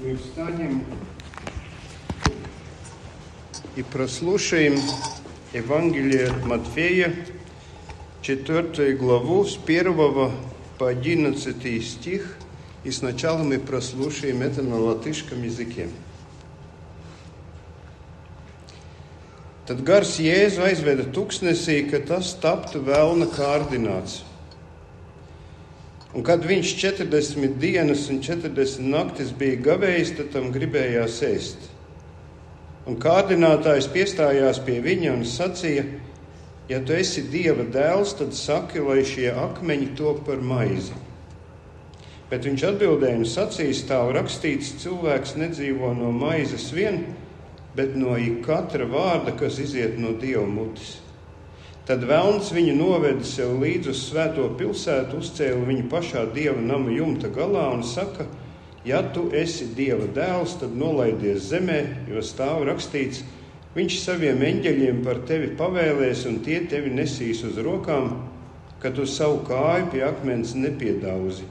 мы встанем и прослушаем Евангелие от Матфея, 4 главу, с 1 по 11 стих. И сначала мы прослушаем это на латышском языке. Tad gars Jēzu aizveda tuksnesī, ka tas taptu vēlna kārdināts. Un kad viņš 40 dienas un 40 naktis bija gavējis, tad tam gribējās ēst. Un kārdinātājs piestājās pie viņa un sacīja: Ja tu esi dieva dēls, tad saki, lai šie akmeņi top par maizi. Bet viņš atbildēja un sacīja: Stāv rakstīts, cilvēks nedzīvo no maizes vien, bet no katra vārda, kas iziet no dieva mutes. Tad Vēlns viņu noveda sev līdzi uz svēto pilsētu, uzcēla viņu pašā dieva nama jumta galā un saka, ja tu esi dieva dēls, tad nolaidies zemē, jo stāv rakstīts, viņš saviem eņģeļiem par tevi pavēlēs un tie tevi nesīs uz rokām, ka tu savu kāju pie akmens nepiedauzi.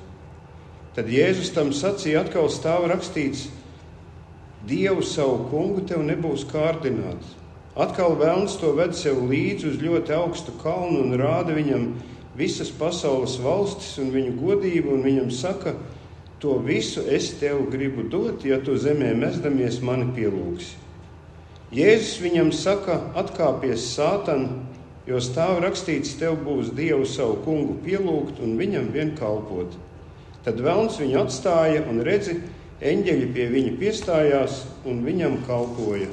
Tad Jēzus tam sacīja, atkal stāv rakstīts, Dievu savu kungu tev nebūs kārdināts. Atkal vēlns to ved sev līdzi uz ļoti augstu kalnu un rāda viņam visas pasaules valstis un viņu godību, un viņam saka, to visu es tev gribu dot, ja tu zemē mezdamies mani pielūgsi. Jēzus viņam saka, atkāpies sātan, jo stāv rakstīts, tev būs Dievu savu kungu pielūgt un viņam vien kalpot. Tad vēlns viņu atstāja un redzi, eņģeļi pie viņa piestājās un viņam kalpoja.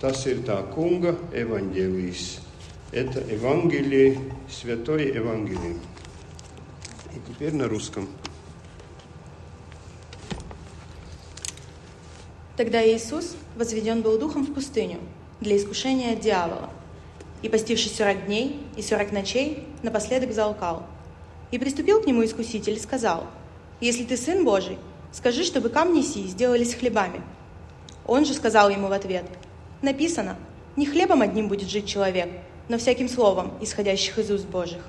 Tas ir tā kunga evaņģēlijs. Это Евангелие, Святое Евангелие. И теперь на русском. Тогда Иисус возведен был духом в пустыню для искушения дьявола. И постившись сорок дней и сорок ночей, напоследок залкал. И приступил к нему искуситель и сказал, «Если ты сын Божий, скажи, чтобы камни сии сделались хлебами». Он же сказал ему в ответ – Написано, не хлебом одним будет жить человек, но всяким словом, исходящих из уст Божьих.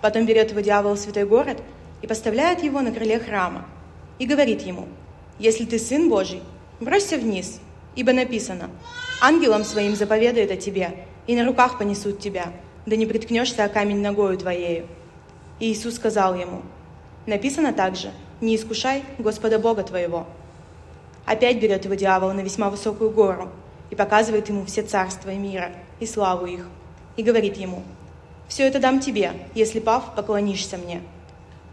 Потом берет его дьявол в святой город и поставляет его на крыле храма и говорит ему, «Если ты сын Божий, бросься вниз, ибо написано, ангелам своим заповедает о тебе, и на руках понесут тебя, да не приткнешься о камень ногою твоею». И Иисус сказал ему, «Написано также, не искушай Господа Бога твоего». Опять берет его дьявол на весьма высокую гору – и показывает ему все царства мира и славу их, и говорит ему, «Все это дам тебе, если, пав, поклонишься мне».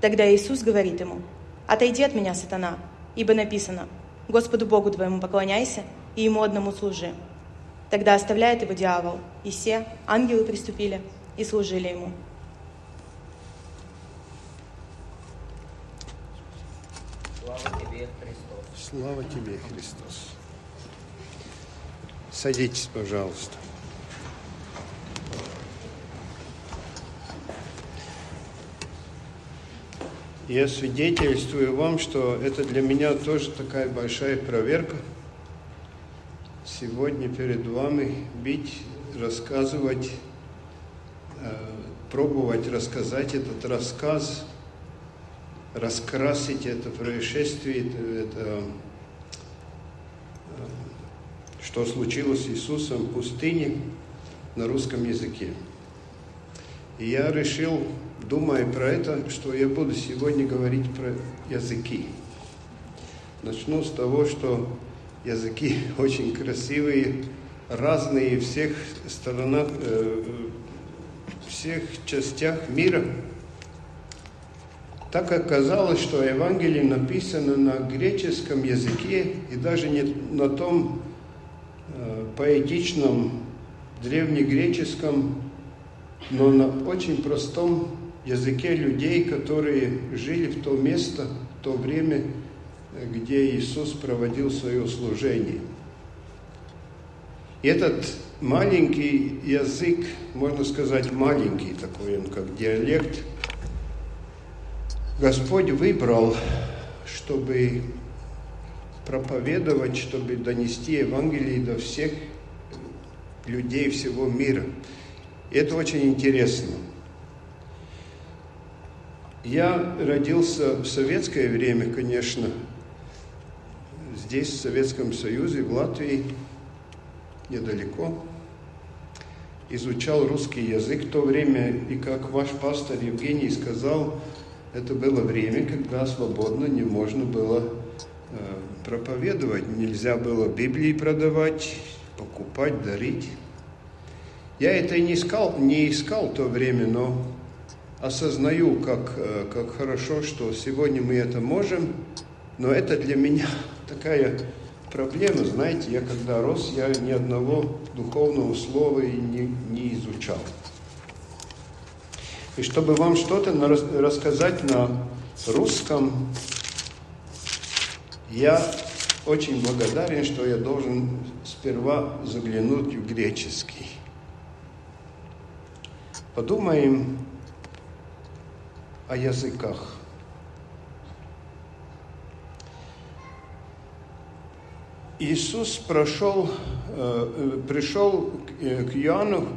Тогда Иисус говорит ему, «Отойди от меня, сатана, ибо написано, Господу Богу твоему поклоняйся и Ему одному служи». Тогда оставляет его дьявол, и все ангелы приступили и служили ему. Слава тебе, Христос. Слава тебе, Христос. Садитесь, пожалуйста. Я свидетельствую вам, что это для меня тоже такая большая проверка. Сегодня перед вами бить, рассказывать, э, пробовать рассказать этот рассказ, раскрасить это происшествие, это что случилось с Иисусом в пустыне на русском языке. И я решил, думая про это, что я буду сегодня говорить про языки. Начну с того, что языки очень красивые, разные в всех сторонах, э, всех частях мира. Так оказалось, что Евангелие написано на греческом языке и даже не на том поэтичном древнегреческом, но на очень простом языке людей, которые жили в то место, в то время, где Иисус проводил свое служение. И этот маленький язык, можно сказать, маленький такой, он как диалект, Господь выбрал, чтобы проповедовать, чтобы донести Евангелие до всех людей всего мира. И это очень интересно. Я родился в советское время, конечно. здесь, в Советском Союзе, в Латвии, недалеко, изучал русский язык в то время, и как ваш пастор Евгений сказал, это было время, когда свободно не можно было э, проповедовать, нельзя было Библии продавать, покупать, дарить. Я это не искал, не искал в то время, но осознаю, как, э, как хорошо, что сегодня мы это можем, но это для меня такая проблема, знаете, я когда рос, я ни одного духовного слова и не, не изучал. И чтобы вам что-то рассказать на русском, я очень благодарен, что я должен сперва заглянуть в греческий. Подумаем о языках. Иисус прошел, э, пришел к Иоанну,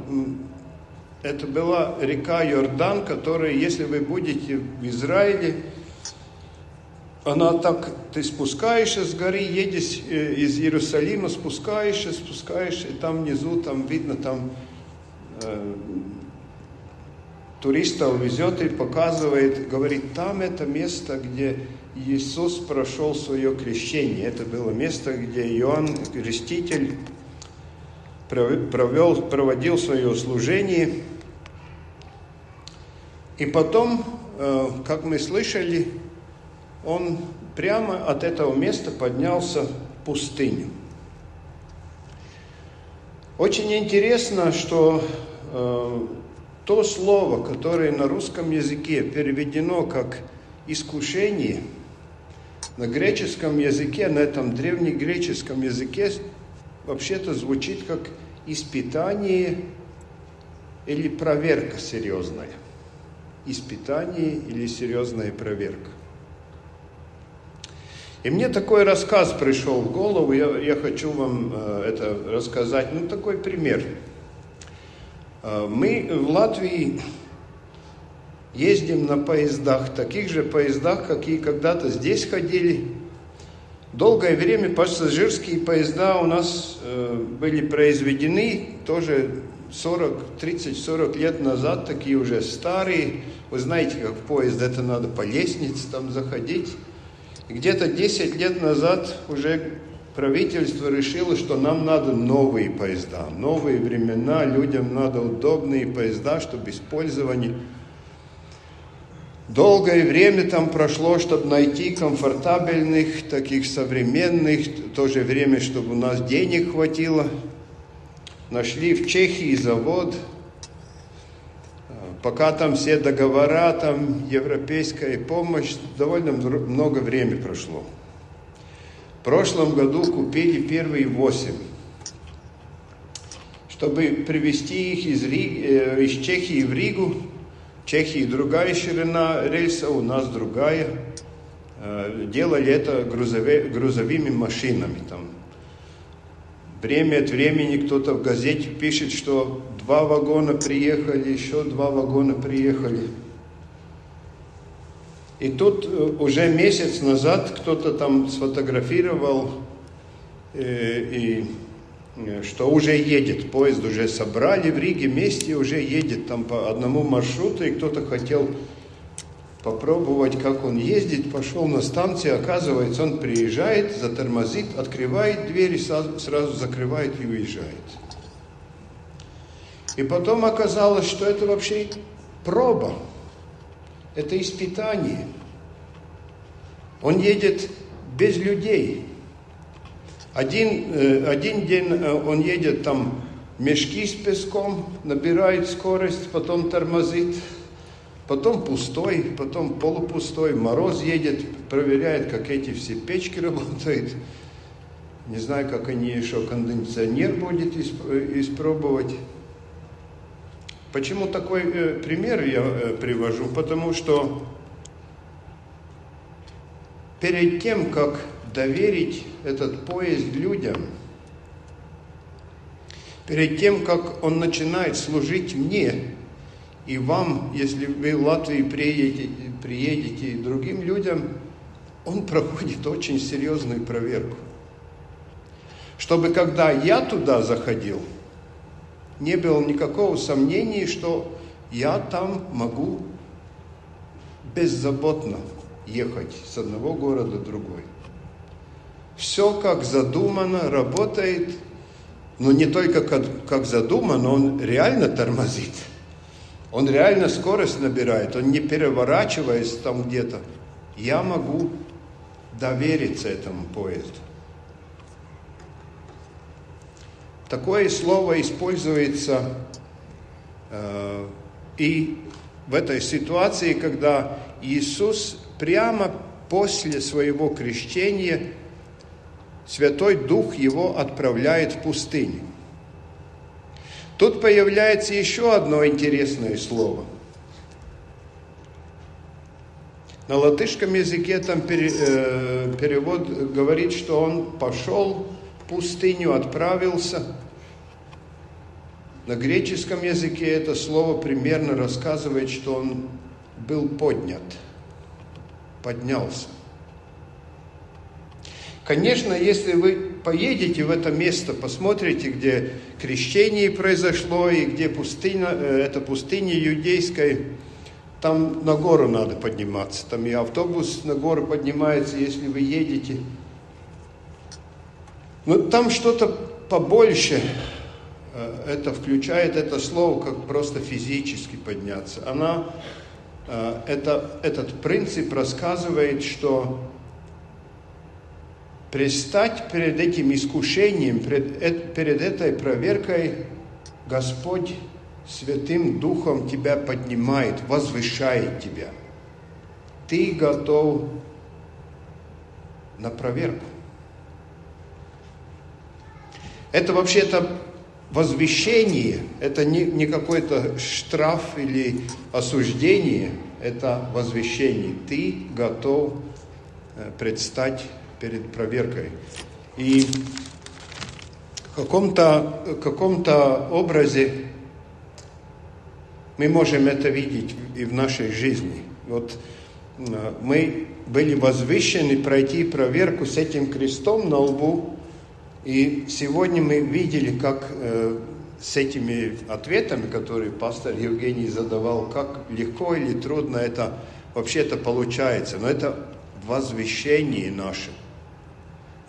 это была река Йордан, которая, если вы будете в Израиле, она так, ты спускаешься с горы, едешь э, из Иерусалима, спускаешься, спускаешься, и там внизу, там видно, там э, туристов везет и показывает, говорит, там это место, где Иисус прошел свое крещение. Это было место, где Иоанн Креститель провел, проводил свое служение. И потом, э, как мы слышали, он прямо от этого места поднялся в пустыню. Очень интересно, что э, то слово, которое на русском языке переведено как искушение – на греческом языке, на этом древнегреческом языке вообще-то звучит как испытание или проверка серьезная. Испытание или серьезная проверка. И мне такой рассказ пришел в голову, я, я хочу вам э, это рассказать. Ну, такой пример. Э, мы в Латвии ездим на поездах, таких же поездах, какие когда-то здесь ходили. Долгое время пассажирские поезда у нас э, были произведены, тоже 40, 30-40 лет назад, такие уже старые. Вы знаете, как в поезд это надо по лестнице там заходить. И где-то 10 лет назад уже правительство решило, что нам надо новые поезда, новые времена, людям надо удобные поезда, чтобы использование Долгое время там прошло, чтобы найти комфортабельных, таких современных, в то же время, чтобы у нас денег хватило. Нашли в Чехии завод. Пока там все договора, там европейская помощь, довольно много времени прошло. В прошлом году купили первые восемь. Чтобы привезти их из, Ри, э, из Чехии в Ригу, Чехии другая ширина рельса, у нас другая. Э, делали это грузови, грузовыми машинами. Там. Время от времени кто-то в газете пишет, что два вагона приехали, еще два вагона приехали. И тут э, уже месяц назад кто-то там сфотографировал э, и Э, что уже едет, поезд уже собрали в Риге вместе, уже едет там по одному маршруту, и кто-то хотел попробовать, как он ездит, пошел на станцию, оказывается, он приезжает, затормозит, открывает двери, сразу, сразу закрывает и уезжает. И потом оказалось, что это вообще проба, это испытание. Он едет без людей, один, э, один день э, он едет там мешки с песком, набирает скорость, потом тормозит, потом пустой, потом полупустой, мороз едет, проверяет, как эти все печки работают. Не знаю, как они еще кондиционер будет испробовать. Почему такой э, пример я э, привожу? Потому что перед тем, как доверить этот поезд людям, перед тем, как он начинает служить мне и вам, если вы в Латвии приедете, приедете и другим людям, он проходит очень серьезную проверку. чтобы когда я туда заходил, не было никакого сомнения, что я там могу беззаботно ехать с одного города в другой. Все как задумано, работает, но не только как, как задумано, он реально тормозит. Он реально скорость набирает, он не переворачиваясь там где-то. Я могу довериться этому поезду. Такое слово используется э, и в этой ситуации, когда Иисус прямо после своего крещения Святой Дух его отправляет в пустыню. Тут появляется еще одно интересное слово. На латышском языке там э, перевод говорит, что он пошел пустыню, отправился. На греческом языке это слово примерно рассказывает, что он был поднят, поднялся. Конечно, если вы поедете в это место, посмотрите, где крещение произошло и где пустыня, э, это пустыня иудейская, там на гору надо подниматься. Там и автобус на гору поднимается, если вы едете. Но там что-то побольше э, это включает это слово, как просто физически подняться. Она, э, это, этот принцип рассказывает, что предстать перед этим искушением, перед, перед этой проверкой, Господь Святым Духом тебя поднимает, возвышает тебя. Ты готов на проверку. Это вообще-то возвещение, это не, не какой-то штраф или осуждение, это возвещение. Ты готов э, предстать перед проверкой. И в каком-то каком образе мы можем это видеть и в нашей жизни. Вот э, мы были возвышены пройти проверку с этим крестом на лбу, и сегодня мы видели, как э, с этими ответами, которые пастор Евгений задавал, как легко или трудно это вообще-то получается. Но это возвещение наше –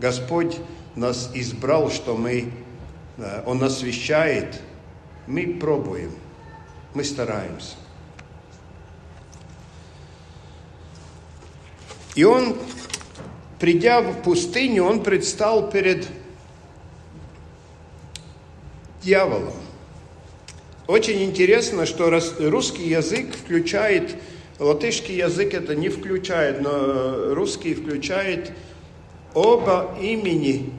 Господь нас избрал, что мы, э, Он нас освящает, мы пробуем, мы стараемся. И он, придя в пустыню, он предстал перед дьяволом. Очень интересно, что русский язык включает, латышский язык это не включает, но русский включает оба имени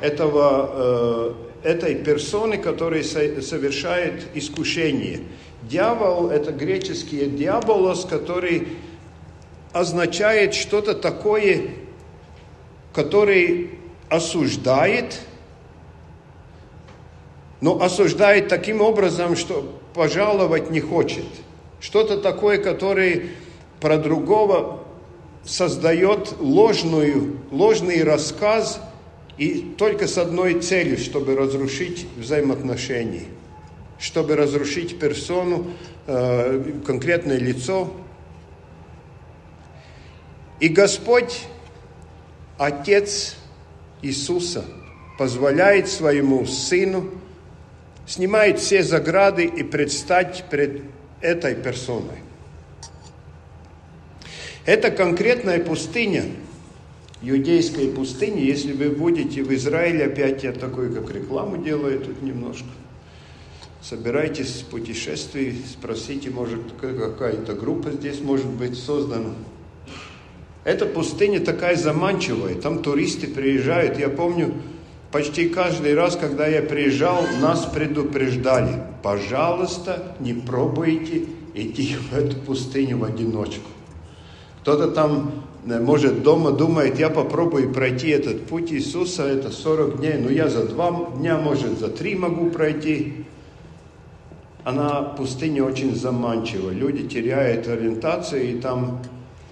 этого, э, этой персоны, которая совершает искушение. Дьявол – это греческий диаболос, который означает что-то такое, который осуждает, но осуждает таким образом, что пожаловать не хочет. Что-то такое, которое про другого создает ложную, ложный рассказ и только с одной целью, чтобы разрушить взаимоотношения, чтобы разрушить персону, э, конкретное лицо. И Господь, Отец Иисуса, позволяет своему Сыну, снимает все заграды и предстать перед этой персоной. Это конкретная пустыня, иудейская пустыня. Если вы будете в Израиле, опять я такой, как рекламу делаю тут немножко. Собирайтесь с путешествий, спросите, может, какая-то группа здесь может быть создана. Эта пустыня такая заманчивая, там туристы приезжают. Я помню, почти каждый раз, когда я приезжал, нас предупреждали, пожалуйста, не пробуйте идти в эту пустыню в одиночку. Кто-то там, э, может, дома думает, я попробую пройти этот путь Иисуса, это 40 дней, но я за два дня, может, за три могу пройти. Она, пустыня очень заманчива. Люди теряют ориентацию и там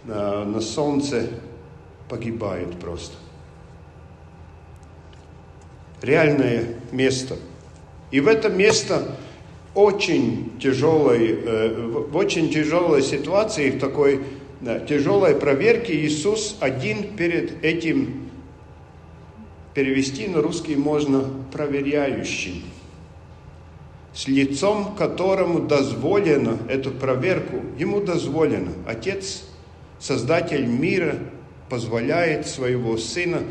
э, на солнце погибают просто. Реальное место. И в это место очень тяжелой, э, в очень тяжелой ситуации, в такой тяжелой проверке Иисус один перед этим перевести на русский можно проверяющим, с лицом которому дозволено эту проверку, ему дозволено. Отец, Создатель мира, позволяет своего сына,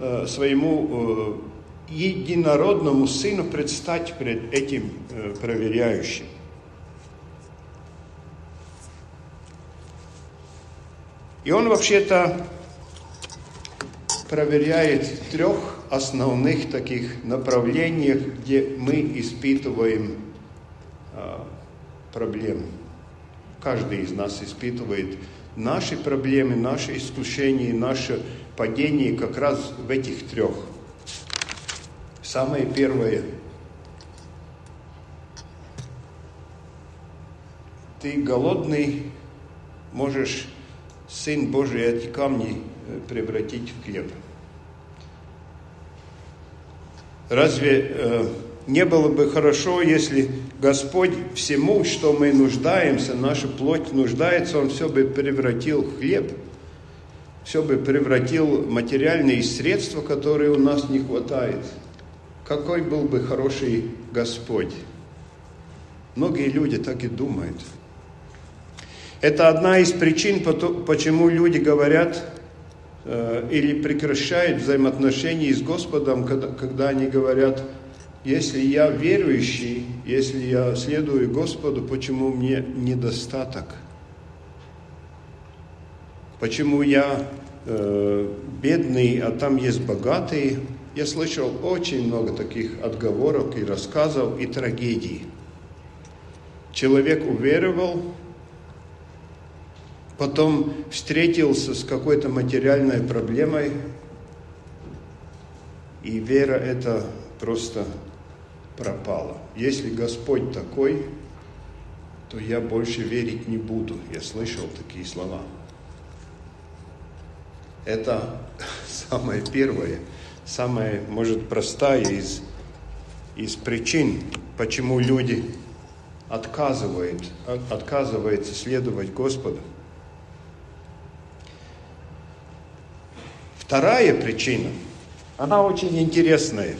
э, своему э, единородному сыну предстать перед этим э, проверяющим. И он вообще-то проверяет трех основных таких направлениях, где мы испытываем а, проблемы. Каждый из нас испытывает наши проблемы, наши искушения, наше падение как раз в этих трех. Самое первое. Ты голодный, можешь, Сын Божий, эти камни э, превратить в хлеб. Разве э, не было бы хорошо, если Господь всему, что мы нуждаемся, наша плоть нуждается, Он все бы превратил в хлеб, все бы превратил в материальные средства, которые у нас не хватает. Какой был бы хороший Господь? Многие люди так и думают. Это одна из причин, почему люди говорят, Э, или прекращают взаимоотношения с Господом, когда, они говорят, если я верующий, если я следую Господу, почему мне недостаток? Почему я э, бедный, а там есть богатые? Я слышал очень много таких отговорок и рассказов и трагедий. Человек уверовал, потом встретился с какой-то материальной проблемой, и вера эта просто пропала. Если Господь такой, то я больше верить не буду. Я слышал такие слова. Это самое первое, самая, может, простая из, из причин, почему люди отказывают, отказываются следовать Господу. Вторая причина, она очень интересная.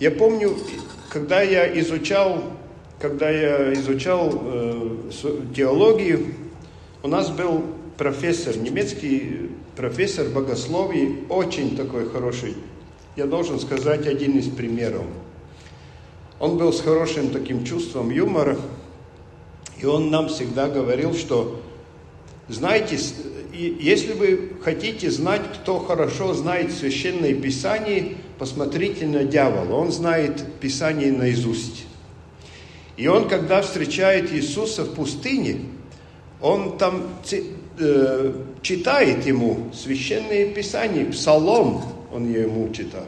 Я помню, когда я изучал, когда я изучал э, теологию, у нас был профессор, немецкий профессор богословий, очень такой хороший. Я должен сказать один из примеров. Он был с хорошим таким чувством юмора, и он нам всегда говорил, что, знаете, если вы хотите знать, кто хорошо знает Священное Писание, посмотрите на дьявола. Он знает Писание наизусть. И он, когда встречает Иисуса в пустыне, он там э, читает ему Священное Писание, Псалом он ему читает.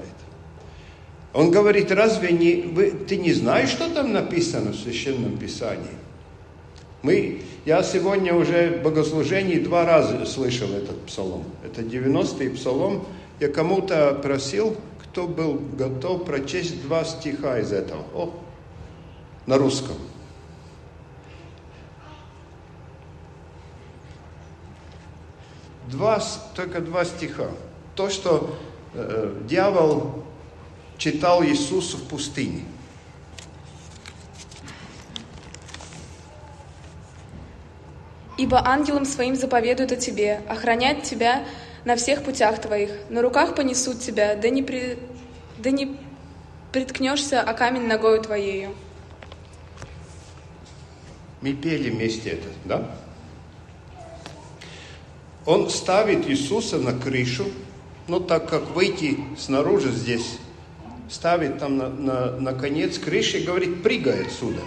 Он говорит, разве не, вы, ты не знаешь, что там написано в Священном Писании? Мы, я сегодня уже в богослужении два раза слышал этот псалом. Это 90-й псалом. Я кому-то просил, кто был готов прочесть два стиха из этого. О, на русском. Два, только два стиха. То, что э, дьявол читал Иисусу в пустыне. Ибо ангелам своим заповедуют о тебе, охранять тебя на всех путях твоих, на руках понесут тебя, да не, при... да не приткнешься о камень ногою твоею. Мы пели вместе это, да? Он ставит Иисуса на крышу, но так как выйти снаружи здесь, ставит там на, на, на конец крыши и говорит, прыгай отсюда.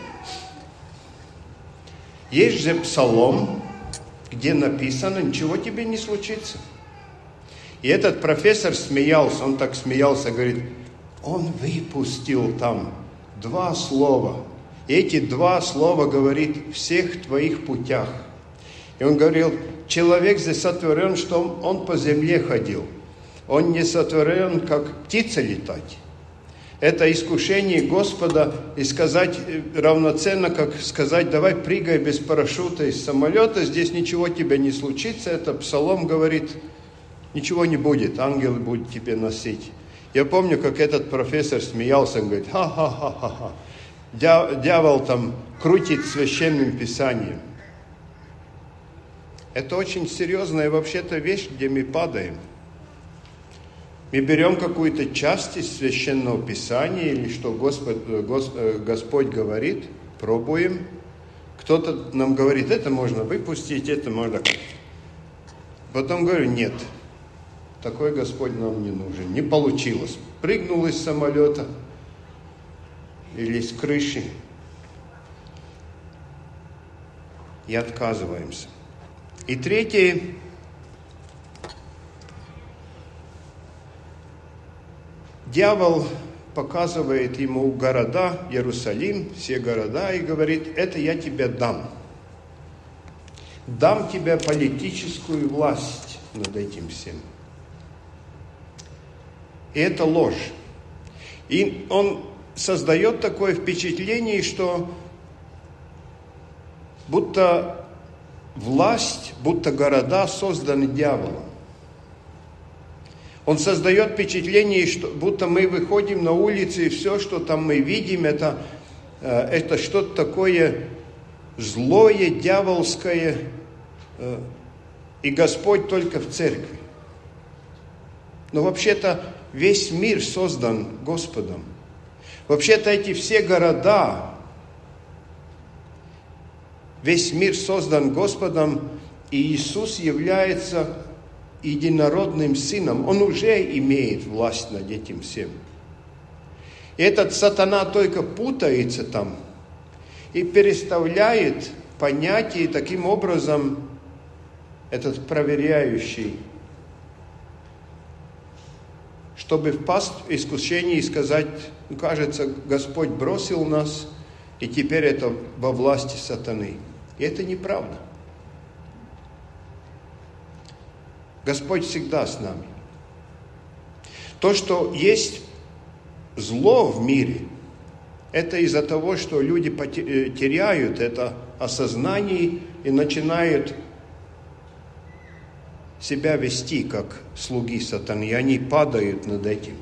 Есть же псалом, где написано, ничего тебе не случится. И этот профессор смеялся, он так смеялся, говорит, он выпустил там два слова. И эти два слова говорит всех твоих путях. И он говорил, человек здесь сотворен, что он, по земле ходил. Он не сотворен, как птица летать. Это искушение Господа и сказать э, равноценно, как сказать, давай прыгай без парашюта из самолета, здесь ничего тебе не случится. Это Псалом говорит, ничего не будет, ангелы будут тебе носить. Я помню, как этот профессор смеялся, он говорит, ха-ха-ха-ха-ха. Дьявол там крутит священным писанием. Это очень серьезная вообще-то вещь, где мы падаем. Мы берем какую-то часть из священного писания или что Господь, Господь говорит, пробуем. Кто-то нам говорит, это можно выпустить, это можно... Потом говорю, нет, такой Господь нам не нужен. Не получилось. Прыгнул из самолета или с крыши и отказываемся. И третье, дьявол показывает ему города, Иерусалим, все города, и говорит, это я тебе дам. Дам тебе политическую власть над этим всем. И это ложь. И он создает такое впечатление, что будто власть, будто города созданы дьяволом. Он создает впечатление, что будто мы выходим на улицы, и все, что там мы видим, это, э, это что-то такое злое, дьяволское, э, и Господь только в церкви. Но вообще-то весь мир создан Господом. Вообще-то эти все города, Весь мир создан Господом, и Иисус является единородным Сыном. Он уже имеет власть над этим всем. И этот сатана только путается там и переставляет понятие таким образом, этот проверяющий, чтобы впасть в искушение и сказать, ну, кажется, Господь бросил нас, и теперь это во власти сатаны. И это неправда. Господь всегда с нами. То, что есть зло в мире, это из-за того, что люди э, теряют это осознание и начинают себя вести как слуги сатаны, и они падают над этим.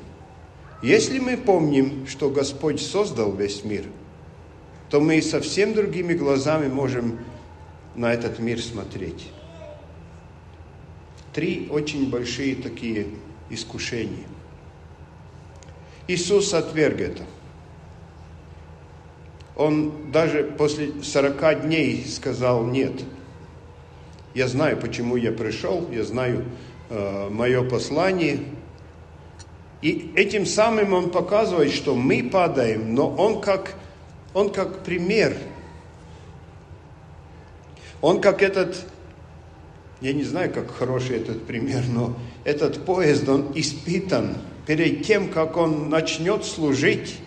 Если мы помним, что Господь создал весь мир – то мы совсем другими глазами можем на этот мир смотреть. Три очень большие такие искушения. Иисус отверг это. Он даже после 40 дней сказал нет. Я знаю, почему я пришел, я знаю э, мое послание. И этим самым он показывает, что мы падаем, но он как он как пример. Он как этот, я не знаю, как хороший этот пример, но этот поезд, он испытан перед тем, как он начнет служить.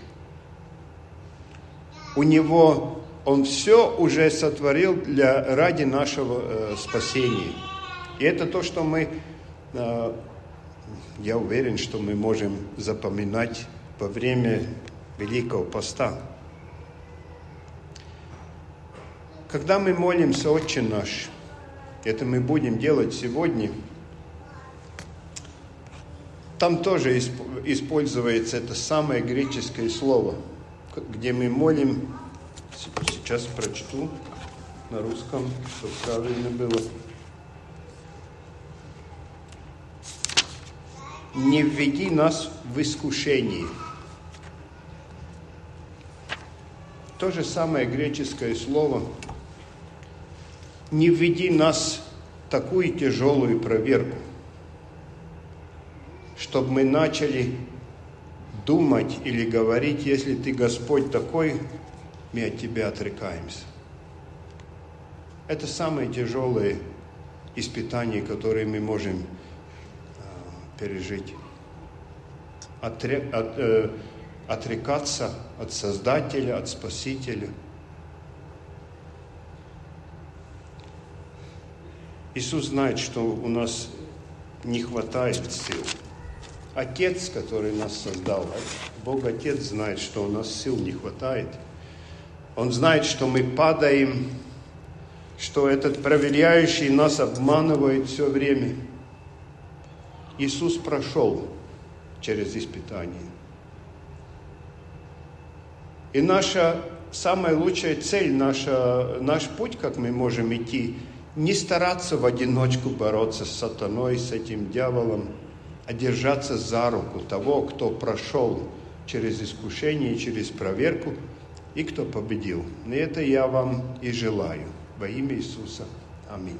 У него он все уже сотворил для, ради нашего э, спасения. И это то, что мы, э, я уверен, что мы можем запоминать во время Великого Поста. Когда мы молимся «Отче наш», это мы будем делать сегодня, там тоже используется это самое греческое слово, где мы молим, сейчас прочту на русском, чтобы правильно было. Не введи нас в искушение. То же самое греческое слово – не введи нас в такую тяжелую проверку, чтобы мы начали думать или говорить, если ты Господь такой, мы от тебя отрекаемся. Это самое тяжелое испытание, которое мы можем э, пережить. Э, отрекаться от Создателя, от Спасителя – Иисус знает, что у нас не хватает сил. Отец, который нас создал, Бог Отец знает, что у нас сил не хватает. Он знает, что мы падаем, что этот проверяющий нас обманывает все время. Иисус прошел через испытание. И наша самая лучшая цель, наша, наш путь, как мы можем идти, не стараться в одиночку бороться с сатаной, с этим дьяволом, а держаться за руку того, кто прошел через искушение, через проверку и кто победил. И это я вам и желаю. Во имя Иисуса. Аминь.